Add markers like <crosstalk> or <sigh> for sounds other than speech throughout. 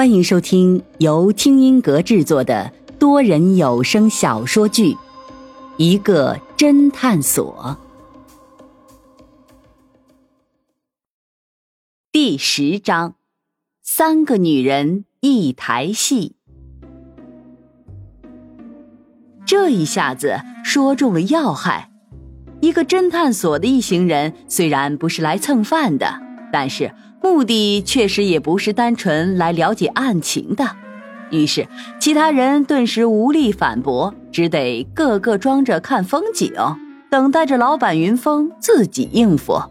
欢迎收听由听音阁制作的多人有声小说剧《一个侦探所》第十章：三个女人一台戏。这一下子说中了要害。一个侦探所的一行人虽然不是来蹭饭的，但是。目的确实也不是单纯来了解案情的，于是其他人顿时无力反驳，只得个个装着看风景，等待着老板云峰自己应付。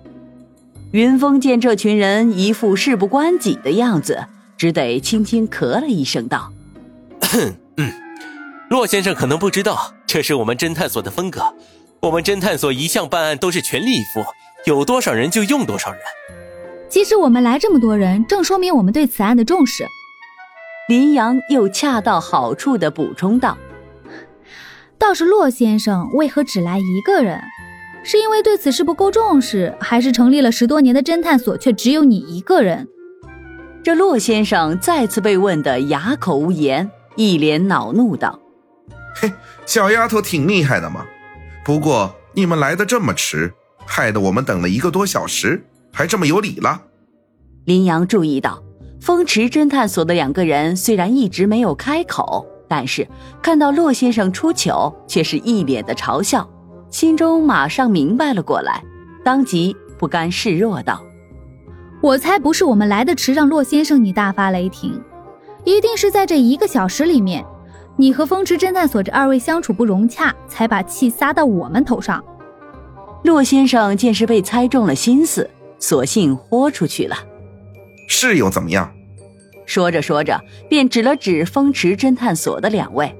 云峰见这群人一副事不关己的样子，只得轻轻咳了一声，道：“嗯，<coughs> 骆先生可能不知道，这是我们侦探所的风格。我们侦探所一向办案都是全力以赴，有多少人就用多少人。”其实我们来这么多人，正说明我们对此案的重视。林阳又恰到好处的补充道：“倒是骆先生为何只来一个人？是因为对此事不够重视，还是成立了十多年的侦探所却只有你一个人？”这骆先生再次被问得哑口无言，一脸恼怒道：“嘿，小丫头挺厉害的嘛！不过你们来的这么迟，害得我们等了一个多小时。”还这么有理了，林阳注意到，风池侦探所的两个人虽然一直没有开口，但是看到骆先生出糗，却是一脸的嘲笑，心中马上明白了过来，当即不甘示弱道：“我猜不是我们来的迟，让骆先生你大发雷霆，一定是在这一个小时里面，你和风池侦探所这二位相处不融洽，才把气撒到我们头上。”骆先生见是被猜中了心思。索性豁出去了，是又怎么样？说着说着，便指了指风池侦探所的两位。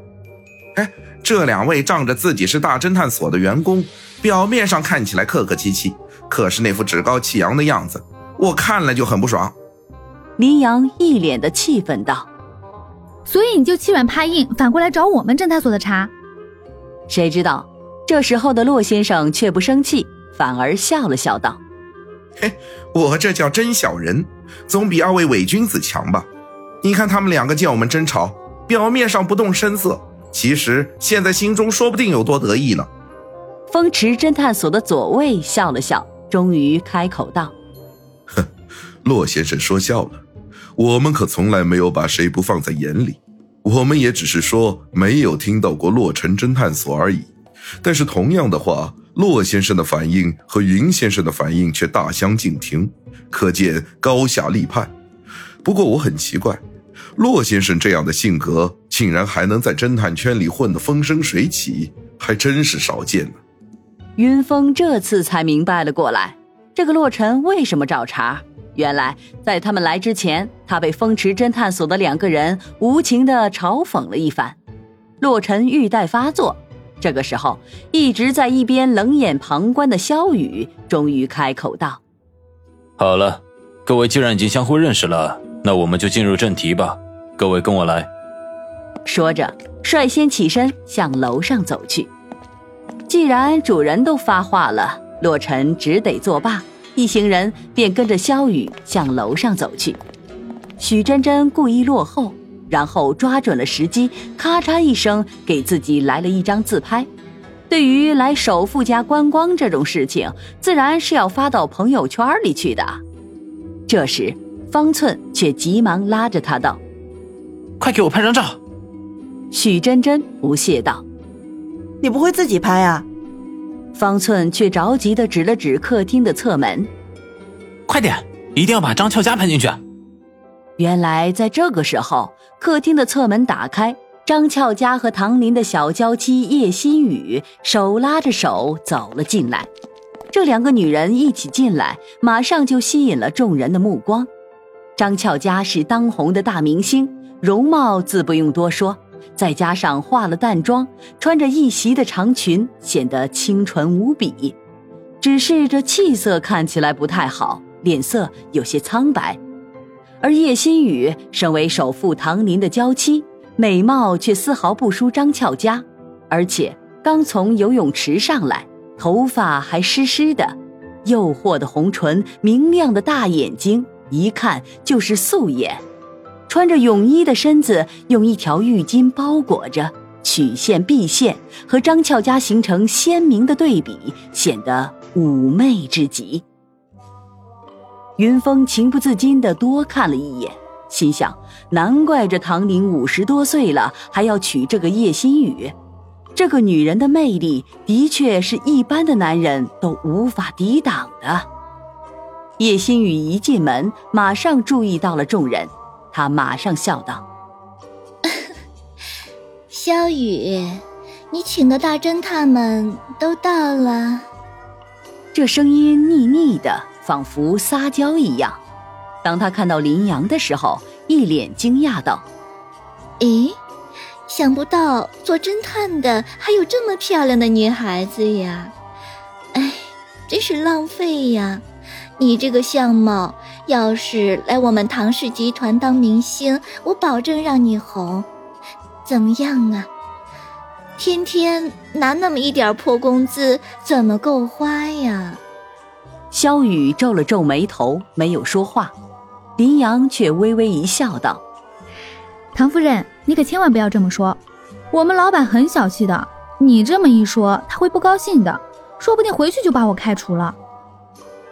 哎，这两位仗着自己是大侦探所的员工，表面上看起来客客气气，可是那副趾高气扬的样子，我看了就很不爽。林阳一脸的气愤道：“所以你就欺软怕硬，反过来找我们侦探所的茬？”谁知道这时候的骆先生却不生气，反而笑了笑道。嘿，我这叫真小人，总比二位伪君子强吧？你看他们两个见我们争吵，表面上不动声色，其实现在心中说不定有多得意呢。风池侦探所的左卫笑了笑，终于开口道：“哼，骆先生说笑了，我们可从来没有把谁不放在眼里，我们也只是说没有听到过洛城侦探所而已。但是同样的话。”骆先生的反应和云先生的反应却大相径庭，可见高下立判。不过我很奇怪，骆先生这样的性格竟然还能在侦探圈里混得风生水起，还真是少见呢。云峰这次才明白了过来，这个洛尘为什么找茬。原来在他们来之前，他被风池侦探所的两个人无情地嘲讽了一番，洛尘欲待发作。这个时候，一直在一边冷眼旁观的萧雨终于开口道：“好了，各位既然已经相互认识了，那我们就进入正题吧。各位跟我来。”说着，率先起身向楼上走去。既然主人都发话了，洛尘只得作罢。一行人便跟着萧雨向楼上走去。许真真故意落后。然后抓准了时机，咔嚓一声给自己来了一张自拍。对于来首富家观光这种事情，自然是要发到朋友圈里去的。这时，方寸却急忙拉着他道：“快给我拍张照。”许真真不屑道：“你不会自己拍啊？”方寸却着急的指了指客厅的侧门：“快点，一定要把张俏佳拍进去。”原来在这个时候，客厅的侧门打开，张俏佳和唐林的小娇妻叶心雨手拉着手走了进来。这两个女人一起进来，马上就吸引了众人的目光。张俏佳是当红的大明星，容貌自不用多说，再加上化了淡妆，穿着一袭的长裙，显得清纯无比。只是这气色看起来不太好，脸色有些苍白。而叶心雨身为首富唐林的娇妻，美貌却丝毫不输张俏佳，而且刚从游泳池上来，头发还湿湿的，诱惑的红唇，明亮的大眼睛，一看就是素颜。穿着泳衣的身子用一条浴巾包裹着，曲线毕现，和张俏佳形成鲜明的对比，显得妩媚至极。云峰情不自禁的多看了一眼，心想：难怪这唐宁五十多岁了，还要娶这个叶心雨。这个女人的魅力，的确是一般的男人都无法抵挡的。叶心雨一进门，马上注意到了众人，他马上笑道：“ <laughs> 萧雨，你请的大侦探们都到了。”这声音腻腻的，仿佛撒娇一样。当他看到林阳的时候，一脸惊讶道：“咦，想不到做侦探的还有这么漂亮的女孩子呀！哎，真是浪费呀！”你这个相貌，要是来我们唐氏集团当明星，我保证让你红。怎么样啊？天天拿那么一点破工资，怎么够花呀？萧雨皱了皱眉头，没有说话。林阳却微微一笑，道：“唐夫人，你可千万不要这么说。我们老板很小气的，你这么一说，他会不高兴的，说不定回去就把我开除了。”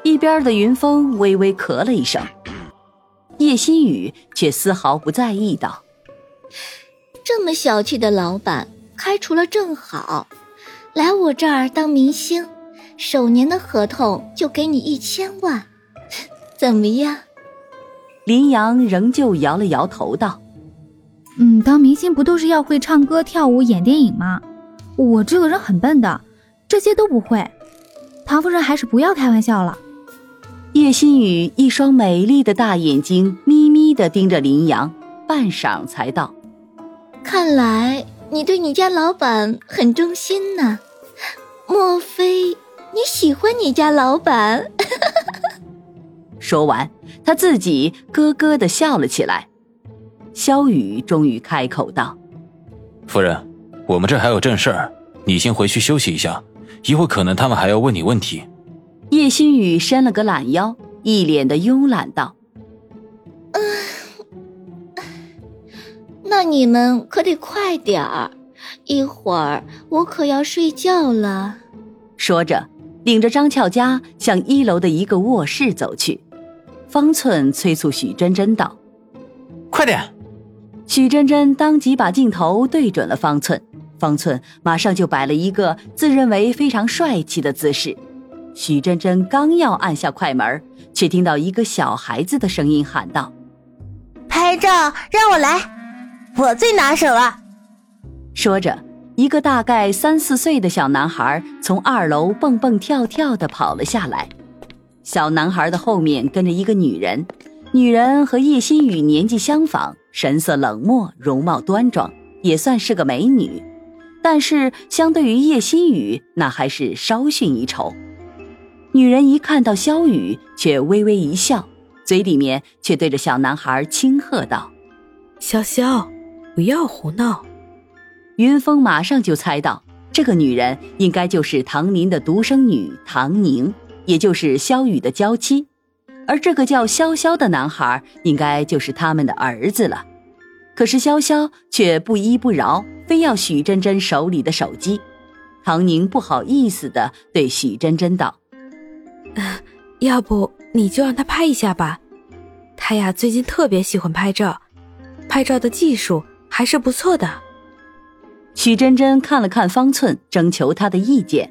一边的云峰微微咳了一声，叶心雨却丝毫不在意，道：“这么小气的老板，开除了正好，来我这儿当明星，首年的合同就给你一千万，怎么样？”林阳仍旧摇了摇头，道：“嗯，当明星不都是要会唱歌、跳舞、演电影吗？我这个人很笨的，这些都不会。唐夫人还是不要开玩笑了。”叶心雨一双美丽的大眼睛眯眯的盯着林阳，半晌才道：“看来你对你家老板很忠心呢，莫非你喜欢你家老板？” <laughs> 说完，他自己咯咯的笑了起来。萧雨终于开口道：“夫人，我们这还有正事儿，你先回去休息一下，一会可能他们还要问你问题。”叶新雨伸了个懒腰，一脸的慵懒道：“嗯，那你们可得快点儿，一会儿我可要睡觉了。”说着，领着张俏佳向一楼的一个卧室走去。方寸催促许真真道：“快点！”许真真当即把镜头对准了方寸，方寸马上就摆了一个自认为非常帅气的姿势。许真真刚要按下快门，却听到一个小孩子的声音喊道：“拍照让我来，我最拿手了。”说着，一个大概三四岁的小男孩从二楼蹦蹦跳跳的跑了下来。小男孩的后面跟着一个女人，女人和叶心雨年纪相仿，神色冷漠，容貌端庄，也算是个美女。但是相对于叶心雨，那还是稍逊一筹。女人一看到萧雨，却微微一笑，嘴里面却对着小男孩轻喝道：“潇潇，不要胡闹。”云峰马上就猜到，这个女人应该就是唐宁的独生女唐宁，也就是萧雨的娇妻，而这个叫潇潇的男孩，应该就是他们的儿子了。可是潇潇却不依不饶，非要许真真手里的手机。唐宁不好意思的对许真真道。要不你就让他拍一下吧，他呀最近特别喜欢拍照，拍照的技术还是不错的。许真真看了看方寸，征求他的意见。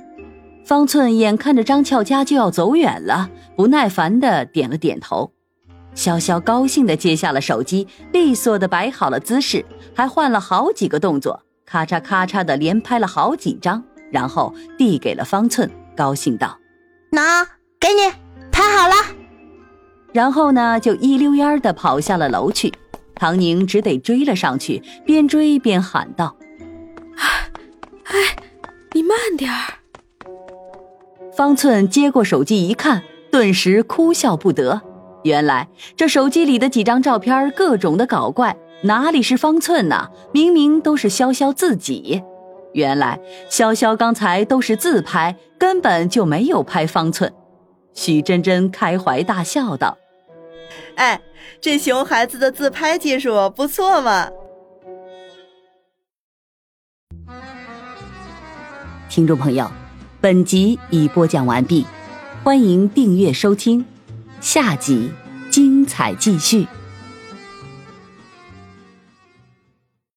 方寸眼看着张俏佳就要走远了，不耐烦的点了点头。潇潇高兴的接下了手机，利索的摆好了姿势，还换了好几个动作，咔嚓咔嚓的连拍了好几张，然后递给了方寸，高兴道：“拿。”给你拍好了，然后呢，就一溜烟的跑下了楼去。唐宁只得追了上去，边追边喊道：“哎，你慢点儿。”方寸接过手机一看，顿时哭笑不得。原来这手机里的几张照片各种的搞怪，哪里是方寸呐？明明都是潇潇自己。原来潇潇刚才都是自拍，根本就没有拍方寸。许真真开怀大笑道：“哎，这熊孩子的自拍技术不错嘛！听众朋友，本集已播讲完毕，欢迎订阅收听，下集精彩继续。